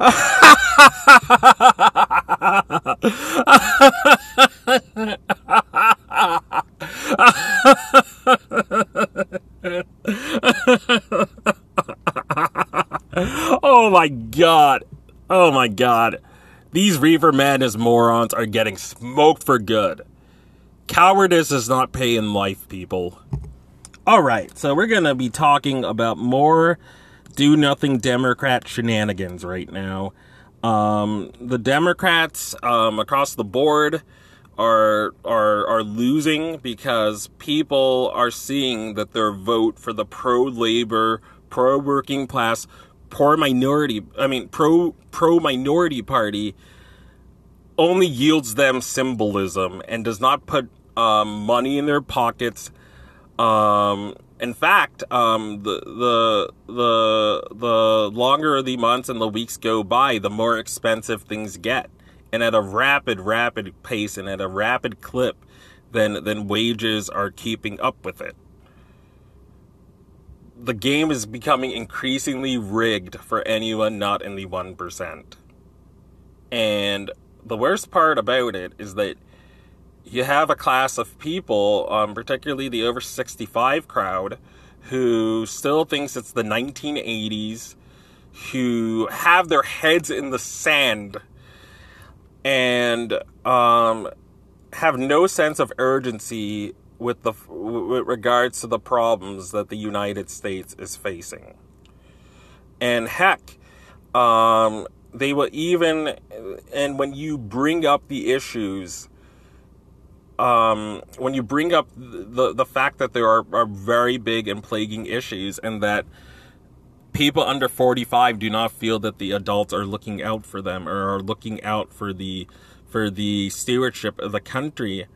oh my god. Oh my god. These Reefer Madness morons are getting smoked for good. Cowardice does not pay in life, people. Alright, so we're gonna be talking about more do nothing Democrat shenanigans right now. Um, the Democrats um, across the board are are are losing because people are seeing that their vote for the pro labor, pro working class, pro minority, I mean pro pro minority party only yields them symbolism and does not put um, money in their pockets. Um, in fact, um, the the the the longer the months and the weeks go by, the more expensive things get, and at a rapid, rapid pace and at a rapid clip, then then wages are keeping up with it. The game is becoming increasingly rigged for anyone not in the one percent, and the worst part about it is that you have a class of people, um, particularly the over 65 crowd, who still thinks it's the 1980s, who have their heads in the sand and um, have no sense of urgency with the with regards to the problems that the United States is facing. And heck, um, they will even and when you bring up the issues um, when you bring up the the fact that there are, are very big and plaguing issues and that people under 45 do not feel that the adults are looking out for them or are looking out for the for the stewardship of the country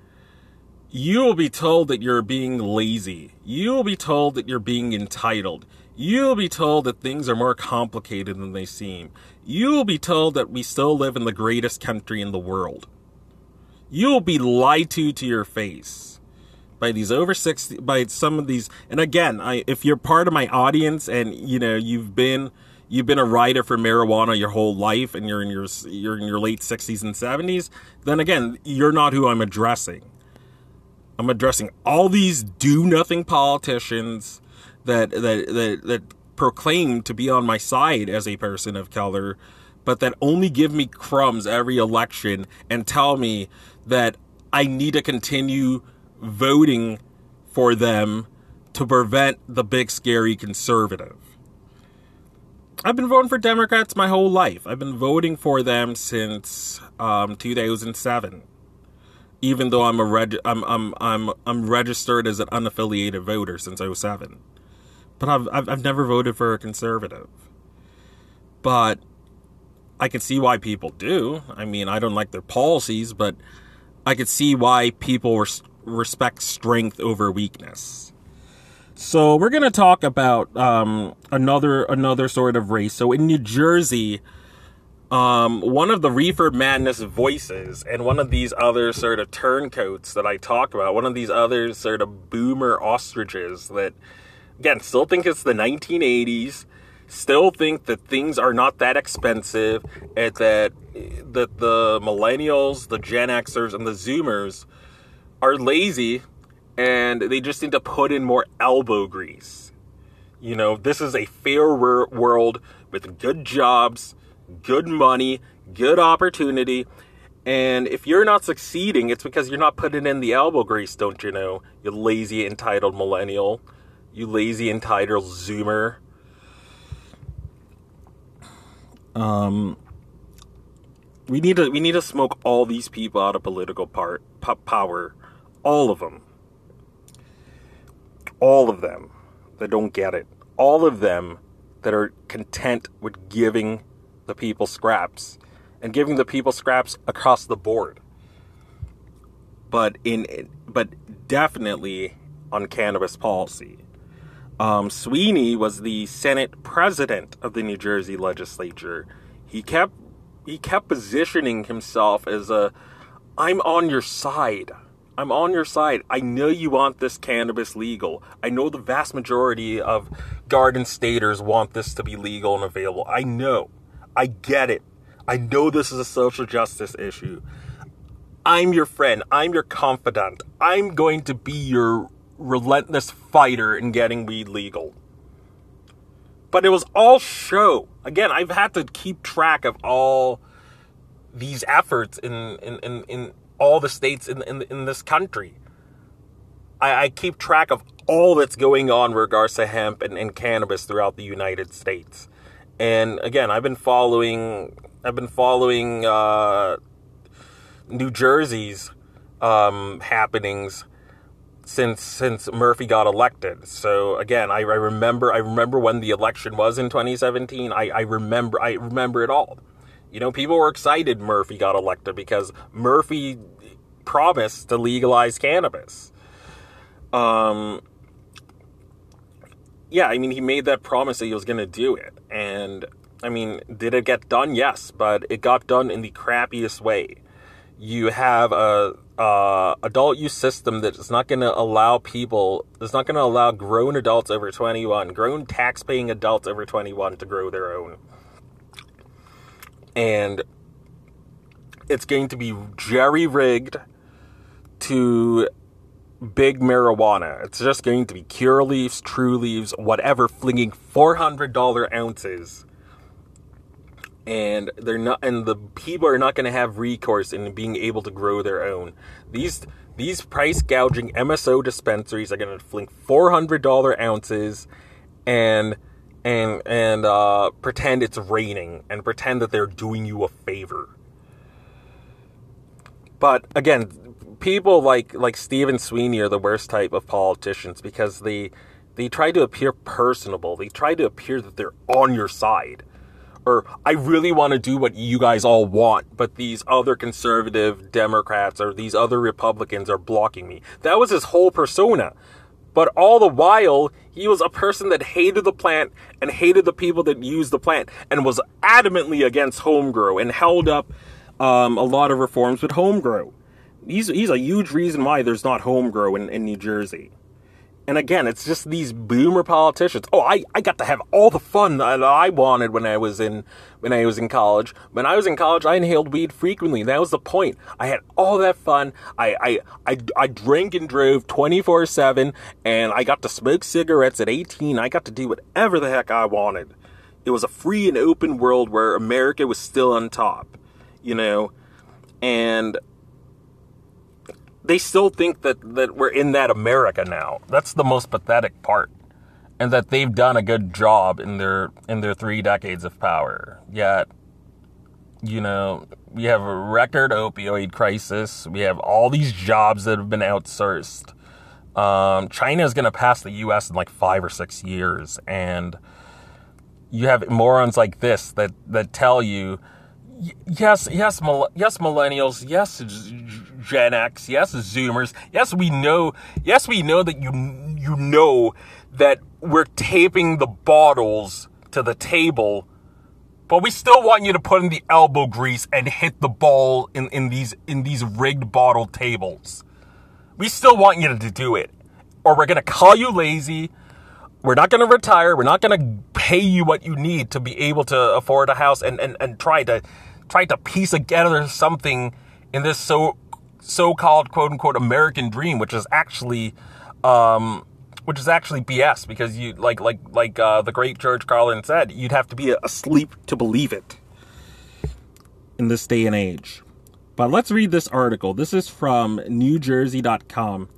you will be told that you're being lazy. You will be told that you're being entitled. You will be told that things are more complicated than they seem. You will be told that we still live in the greatest country in the world you'll be lied to to your face by these over 60 by some of these and again I, if you're part of my audience and you know you've been you've been a writer for marijuana your whole life and you're in your you're in your late 60s and 70s then again you're not who i'm addressing. I'm addressing all these do nothing politicians that that that, that proclaim to be on my side as a person of color but that only give me crumbs every election and tell me that I need to continue voting for them to prevent the big scary conservative. I've been voting for Democrats my whole life. I've been voting for them since um, 2007. Even though I'm a reg- I'm I'm I'm I'm registered as an unaffiliated voter since 07. But I've I've, I've never voted for a conservative. But I can see why people do. I mean, I don't like their policies, but I could see why people res- respect strength over weakness. So we're gonna talk about um, another another sort of race. So in New Jersey, um, one of the Reefer Madness voices and one of these other sort of turncoats that I talk about, one of these other sort of boomer ostriches that, again, still think it's the 1980s still think that things are not that expensive and that that the millennials, the Gen Xers, and the Zoomers are lazy and they just need to put in more elbow grease. You know, this is a fair world with good jobs, good money, good opportunity. And if you're not succeeding, it's because you're not putting in the elbow grease, don't you know? You lazy, entitled millennial. You lazy, entitled Zoomer. Um, we need to we need to smoke all these people out of political part, power, all of them, all of them that don't get it, all of them that are content with giving the people scraps and giving the people scraps across the board. But in but definitely on cannabis policy. Um, Sweeney was the Senate president of the New Jersey legislature. He kept he kept positioning himself as a I'm on your side. I'm on your side. I know you want this cannabis legal. I know the vast majority of garden staters want this to be legal and available. I know. I get it. I know this is a social justice issue. I'm your friend. I'm your confidant. I'm going to be your relentless fighter in getting weed legal. But it was all show. Again, I've had to keep track of all these efforts in in, in, in all the states in, in, in this country. I, I, keep track of all that's going on regards to hemp and, and cannabis throughout the United States. And again, I've been following I've been following uh, New Jersey's um, happenings since since Murphy got elected. So again, I, I, remember I remember when the election was in 2017. I, I remember I remember it all. You know, people were excited Murphy got elected because Murphy promised to legalize cannabis. Um, yeah, I mean, he made that promise that he was going to do it. And, I mean, did it get done? Yes, but it got done in the crappiest way. You have a, adult use system that is not going to allow people, it's not going to allow grown adults over 21, grown tax-paying adults over 21 to grow their own. And it's going to be jerry rigged to big marijuana. It's just going to be Curaleafs, true leaves, whatever, flinging $400 ounces. And they're not, and the people are not going to have recourse in being able to grow their own. These these price gouging MSO dispensaries are going to fling $400 ounces, and and and uh, pretend it's raining and pretend that they're doing you a favor. But again, people like like Stephen Sweeney are the worst type of politicians because they they try to appear personable. They try to appear that they're on your side. Or I really want to do what you guys all want, but these other conservative Democrats or these other Republicans are blocking me. That was his whole persona. But all the while, he was a person that hated the plant and hated the people that used the plant and was adamantly against home grow and held up um, a lot of reforms with home grow he's he's a huge reason why there's not home grow in, in New Jersey. And again, it's just these boomer politicians. Oh, I, I got to have all the fun that I wanted when I was in when I was in college. When I was in college, I inhaled weed frequently. That was the point. I had all that fun. I I I, I drank and drove 24/7 and I got to smoke cigarettes at 18. I got to do whatever the heck I wanted. It was a free and open world where America was still on top, you know. And they still think that, that we're in that America now. That's the most pathetic part. And that they've done a good job in their in their three decades of power. Yet, you know, we have a record opioid crisis. We have all these jobs that have been outsourced. Um, China is going to pass the U.S. in like five or six years, and you have morons like this that that tell you yes, yes, yes, millennials, yes, Gen X, yes, Zoomers, yes, we know, yes, we know that you you know that we're taping the bottles to the table, but we still want you to put in the elbow grease and hit the ball in, in these in these rigged bottle tables. We still want you to do it, or we're gonna call you lazy. We're not gonna retire. We're not gonna pay you what you need to be able to afford a house and, and, and try to try to piece together something in this so so-called quote unquote American dream, which is actually um, which is actually BS because you like like like uh, the great George Carlin said, you'd have to be asleep to believe it in this day and age. But let's read this article. This is from NewJersey.com.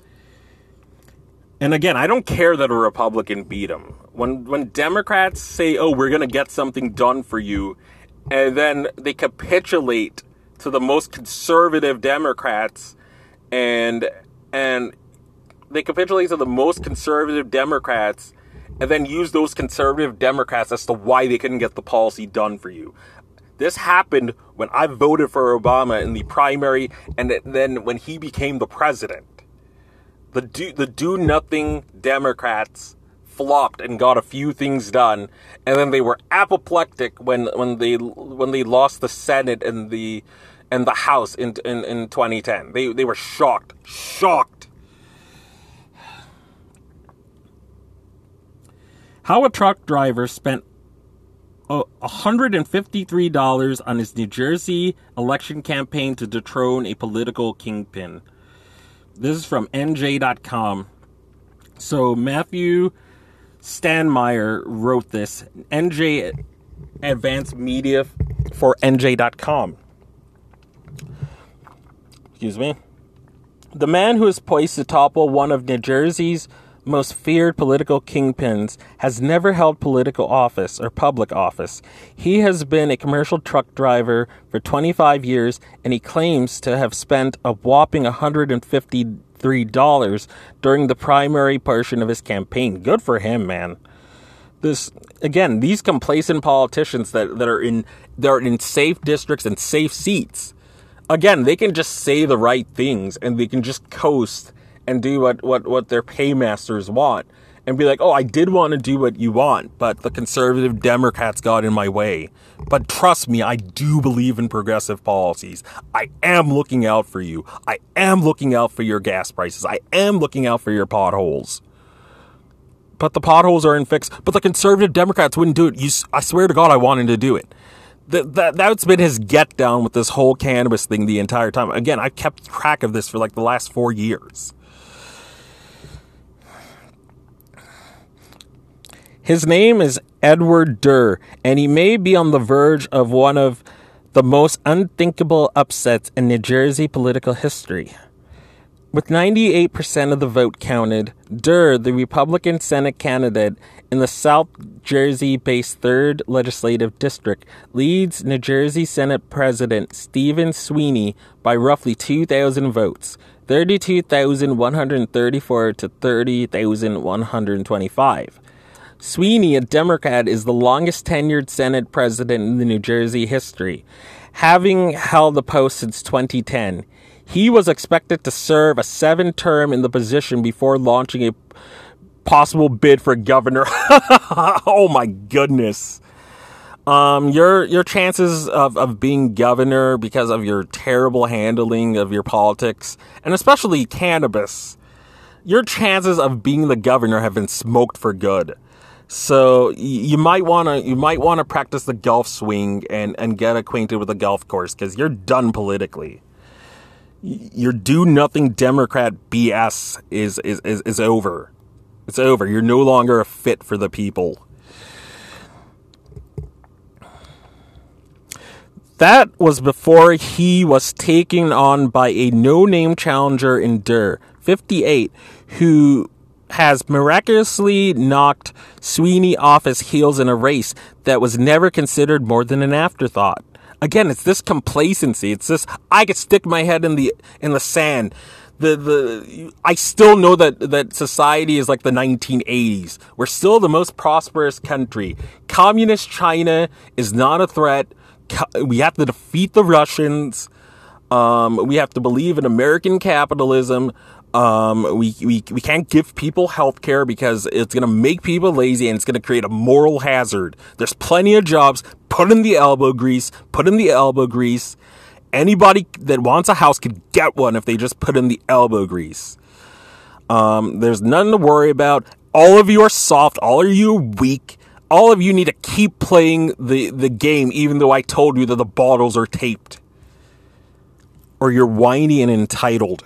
And again, I don't care that a Republican beat him. When when Democrats say, "Oh, we're going to get something done for you," and then they capitulate to the most conservative Democrats and and they capitulate to the most conservative Democrats and then use those conservative Democrats as to why they couldn't get the policy done for you. This happened when I voted for Obama in the primary and then when he became the president. The do, the do nothing Democrats flopped and got a few things done, and then they were apoplectic when when they when they lost the Senate and the and the House in in, in 2010. They they were shocked, shocked. How a truck driver spent uh, $153 on his New Jersey election campaign to dethrone a political kingpin. This is from NJ.com. So Matthew Stanmyre wrote this. NJ Advanced Media for NJ.com. Excuse me. The man who is poised to topple one of New Jersey's most feared political kingpins has never held political office or public office. He has been a commercial truck driver for 25 years and he claims to have spent a whopping $153 during the primary portion of his campaign. Good for him, man. This again, these complacent politicians that, that are in that are in safe districts and safe seats. Again, they can just say the right things and they can just coast and do what, what, what their paymasters want and be like, oh, I did want to do what you want, but the conservative Democrats got in my way. But trust me, I do believe in progressive policies. I am looking out for you. I am looking out for your gas prices. I am looking out for your potholes. But the potholes are in fix. But the conservative Democrats wouldn't do it. You, I swear to God, I wanted to do it. That, that, that's been his get down with this whole cannabis thing the entire time. Again, I kept track of this for like the last four years. His name is Edward Durr, and he may be on the verge of one of the most unthinkable upsets in New Jersey political history. With 98% of the vote counted, Durr, the Republican Senate candidate in the South Jersey based 3rd Legislative District, leads New Jersey Senate President Stephen Sweeney by roughly 2,000 votes 32,134 to 30,125. Sweeney, a Democrat, is the longest tenured Senate president in the New Jersey history, having held the post since 2010. He was expected to serve a seven term in the position before launching a possible bid for governor. oh my goodness. Um, your your chances of, of being governor because of your terrible handling of your politics, and especially cannabis, your chances of being the governor have been smoked for good. So you might want to you might want to practice the golf swing and and get acquainted with the golf course because you're done politically. Your do nothing Democrat BS is, is is is over. It's over. You're no longer a fit for the people. That was before he was taken on by a no name challenger in Durr, 58, who has miraculously knocked Sweeney off his heels in a race that was never considered more than an afterthought. Again, it's this complacency. It's this I could stick my head in the in the sand. The the I still know that that society is like the 1980s. We're still the most prosperous country. Communist China is not a threat. We have to defeat the Russians. Um, we have to believe in American capitalism. Um, we, we, we can't give people health care because it's going to make people lazy and it's going to create a moral hazard. There's plenty of jobs. Put in the elbow grease. Put in the elbow grease. Anybody that wants a house could get one if they just put in the elbow grease. Um, there's nothing to worry about. All of you are soft. All of you are weak. All of you need to keep playing the, the game, even though I told you that the bottles are taped. Or you're whiny and entitled.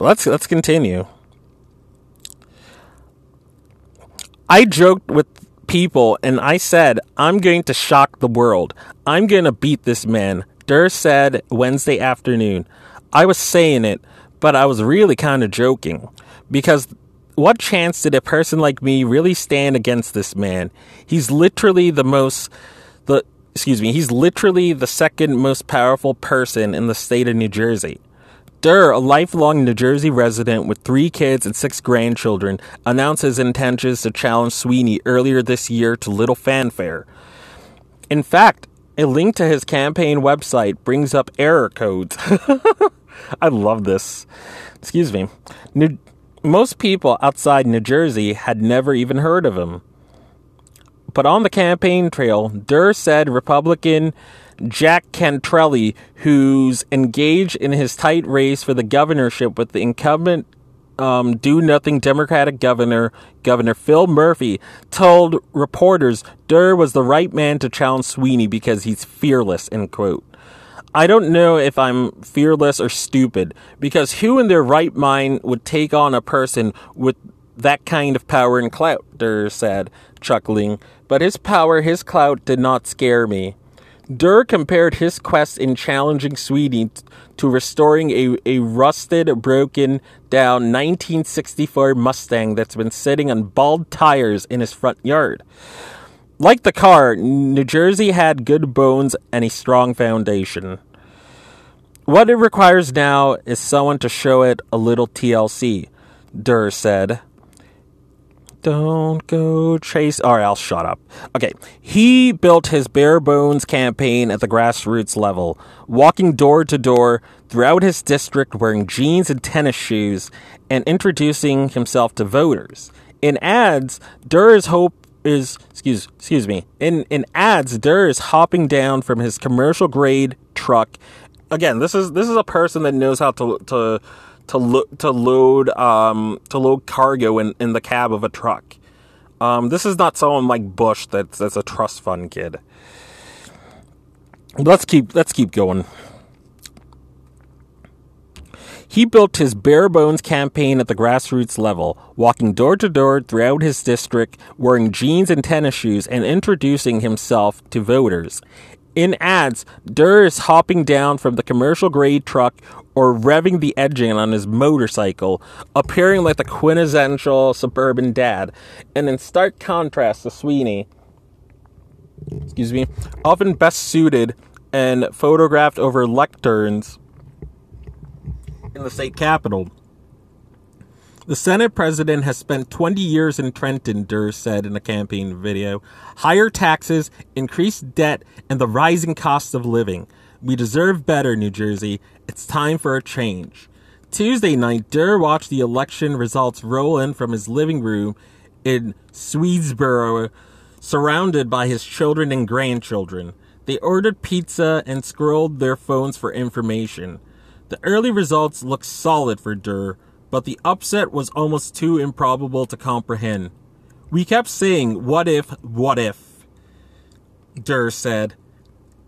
Let's let's continue. I joked with people and I said, I'm going to shock the world. I'm going to beat this man. Durr said Wednesday afternoon. I was saying it, but I was really kind of joking. Because what chance did a person like me really stand against this man? He's literally the most, the, excuse me, he's literally the second most powerful person in the state of New Jersey. Durr, a lifelong New Jersey resident with three kids and six grandchildren, announced his intentions to challenge Sweeney earlier this year to little fanfare. In fact, a link to his campaign website brings up error codes. I love this. Excuse me. New- most people outside New Jersey had never even heard of him. But on the campaign trail, Durr said Republican Jack Ciattarelli, who's engaged in his tight race for the governorship with the incumbent um, do nothing Democratic governor, Governor Phil Murphy, told reporters Durr was the right man to challenge Sweeney because he's fearless, end quote. I don't know if I'm fearless or stupid, because who in their right mind would take on a person with that kind of power and clout, Durr said, chuckling. But his power, his clout did not scare me. Durr compared his quest in challenging Sweeney to restoring a, a rusted, broken down 1964 Mustang that's been sitting on bald tires in his front yard. Like the car, New Jersey had good bones and a strong foundation. What it requires now is someone to show it a little TLC, Durr said. Don't go chase. All right, I'll shut up. Okay. He built his bare bones campaign at the grassroots level, walking door to door throughout his district wearing jeans and tennis shoes and introducing himself to voters. In ads, Durr's hope is excuse excuse me. In in ads, Durr is hopping down from his commercial grade truck. Again, this is this is a person that knows how to to to lo- to load um, to load cargo in, in the cab of a truck. Um, this is not someone like Bush that's that's a trust fund kid. Let's keep let's keep going. He built his bare bones campaign at the grassroots level, walking door to door throughout his district, wearing jeans and tennis shoes, and introducing himself to voters. In ads, Durr is hopping down from the commercial grade truck or revving the engine on his motorcycle, appearing like the quintessential suburban dad. And in stark contrast to Sweeney, excuse me, often best suited and photographed over lecterns in the state capitol. The Senate president has spent 20 years in Trenton, Durr said in a campaign video. Higher taxes, increased debt, and the rising cost of living. We deserve better, New Jersey. It's time for a change. Tuesday night, Durr watched the election results roll in from his living room in Swedesboro, surrounded by his children and grandchildren. They ordered pizza and scrolled their phones for information. The early results looked solid for Durr, but the upset was almost too improbable to comprehend. We kept saying, what if, what if? Durr said.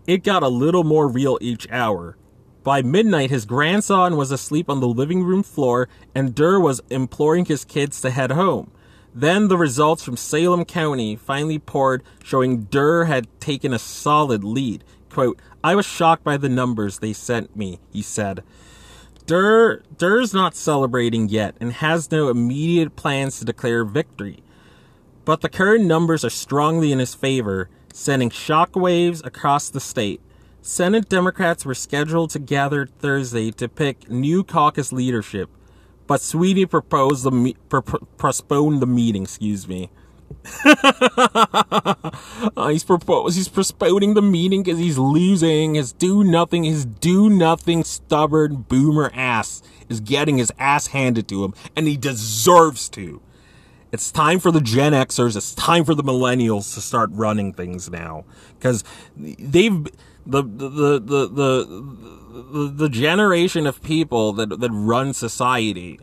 It got a little more real each hour. By midnight, his grandson was asleep on the living room floor, and Durr was imploring his kids to head home. Then the results from Salem County finally poured, showing Durr had taken a solid lead. Quote, I was shocked by the numbers they sent me, he said. Durr, Durr's not celebrating yet and has no immediate plans to declare victory. But the current numbers are strongly in his favor, sending shockwaves across the state. Senate Democrats were scheduled to gather Thursday to pick new caucus leadership, but Sweeney proposed the me- postponed the meeting. Excuse me. Uh, he's proposed. He's postponing the meeting because he's losing. His do nothing. His do nothing stubborn boomer ass is getting his ass handed to him, and he deserves to. It's time for the Gen Xers. It's time for the millennials to start running things now because they've the the the the the, the generation of people that that run society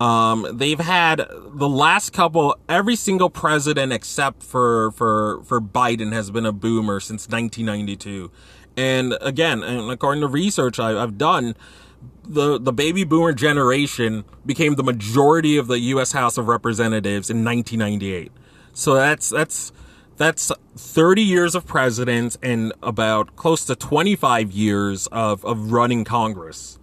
um, they've had the last couple, every single president except for, for, for Biden has been a boomer since 1992. And again, and according to research I, I've done, the, the baby boomer generation became the majority of the U.S. House of Representatives in 1998. So that's, that's, that's 30 years of presidents and about close to 25 years of, of running Congress.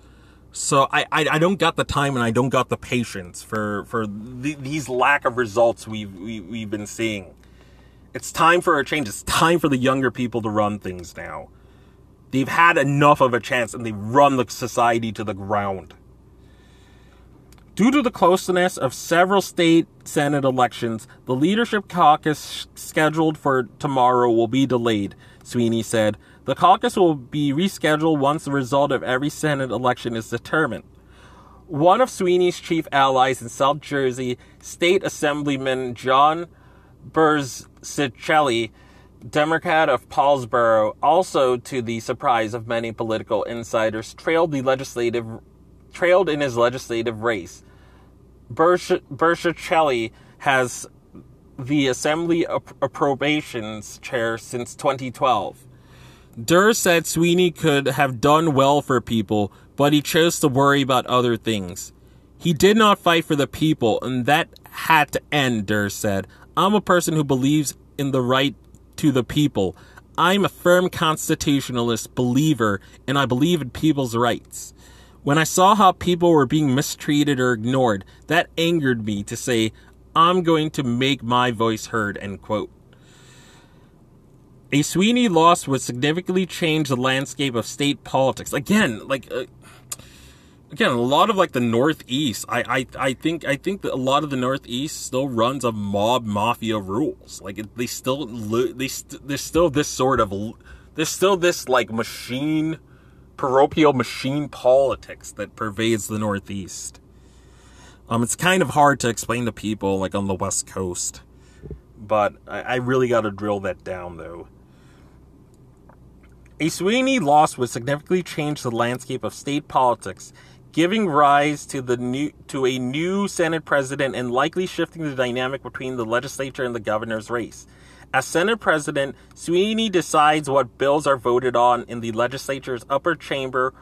So I, I, I, don't got the time and I don't got the patience for for the, these lack of results we've we, have we have been seeing. It's time for a change. It's time for the younger people to run things now. They've had enough of a chance and they've run the society to the ground. Due to the closeness of several state senate elections, the leadership caucus scheduled for tomorrow will be delayed, Sweeney said. The caucus will be rescheduled once the result of every Senate election is determined. One of Sweeney's chief allies in South Jersey, State Assemblyman John Burzichelli, Democrat of Paulsboro, also to the surprise of many political insiders, trailed the legislative trailed in his legislative race. Burzichelli has the Assembly Appropriations Chair since 2012. Durr said Sweeney could have done well for people, but he chose to worry about other things. He did not fight for the people, and that had to end, Durr said. I'm a person who believes in the right to the people. I'm a firm constitutionalist believer, and I believe in people's rights. When I saw how people were being mistreated or ignored, that angered me to say, I'm going to make my voice heard, end quote. A Sweeney loss would significantly change the landscape of state politics. Again, like uh, again, a lot of like the Northeast. I I, I think I think that a lot of the Northeast still runs of mob mafia rules. Like they still they st- there's still this sort of there's still this like machine parochial machine politics that pervades the Northeast. Um, it's kind of hard to explain to people like on the West Coast, but I, I really got to drill that down though. A Sweeney loss would significantly change the landscape of state politics, giving rise to the new to a new Senate president and likely shifting the dynamic between the legislature and the governor's race. As Senate president, Sweeney decides what bills are voted on in the legislature's upper chamber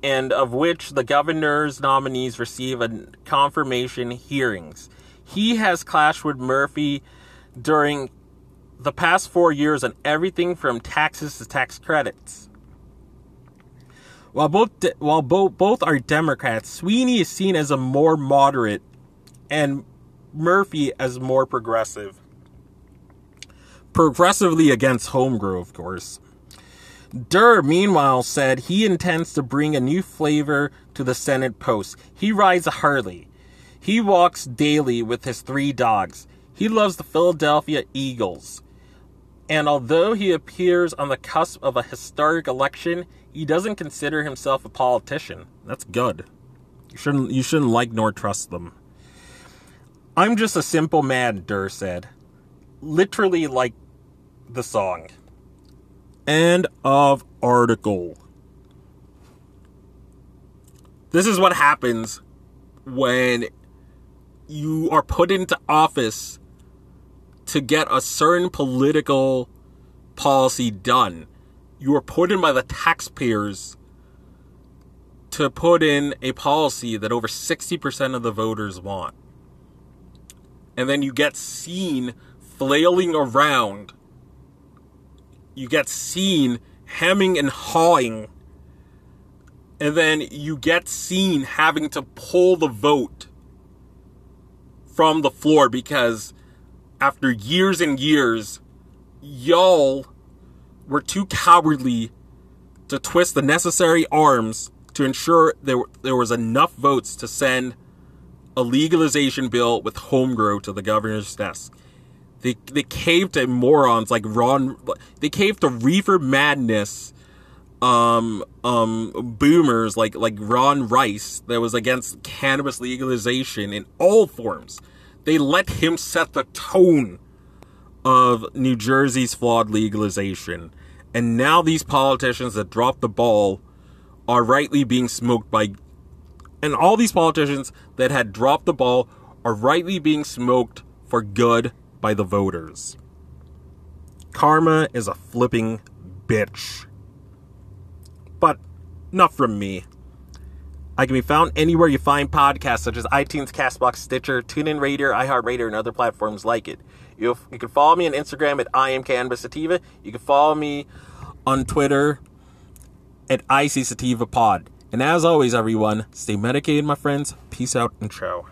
and of which the governor's nominees receive a confirmation hearings. He has clashed with Murphy during the past four years on everything from taxes to tax credits. While both de- while both both are Democrats, Sweeney is seen as a more moderate, and Murphy as more progressive. Progressively against home grow, of course. Durr, meanwhile, said he intends to bring a new flavor to the Senate post. He rides a Harley. He walks daily with his three dogs. He loves the Philadelphia Eagles. And although he appears on the cusp of a historic election, he doesn't consider himself a politician. That's good. You shouldn't you shouldn't like nor trust them. I'm just a simple man, Durr said. Literally like the song. End of article. This is what happens when you are put into office to get a certain political policy done. You are put in by the taxpayers to put in a policy that over 60% of the voters want. And then you get seen flailing around. You get seen hemming and hawing. And then you get seen having to pull the vote from the floor because after years and years, y'all were too cowardly to twist the necessary arms to ensure there, there was enough votes to send a legalization bill with home grow to the governor's desk. They, they caved to morons like Ron. They caved to reefer madness um um boomers like like Ron Rice that was against cannabis legalization in all forms. They let him set the tone of New Jersey's flawed legalization. And now these politicians that dropped the ball are rightly being smoked by. And all these politicians that had dropped the ball are rightly being smoked for good by the voters. Karma is a flipping bitch. But not from me. I can be found anywhere you find podcasts, such as iTunes, Castbox, Stitcher, TuneIn Radio, iHeartRadio, and other platforms like it. You, you can follow me on Instagram at I am. You can follow me on Twitter at IC Pod. And as always, everyone, stay medicated, my friends. Peace out and ciao.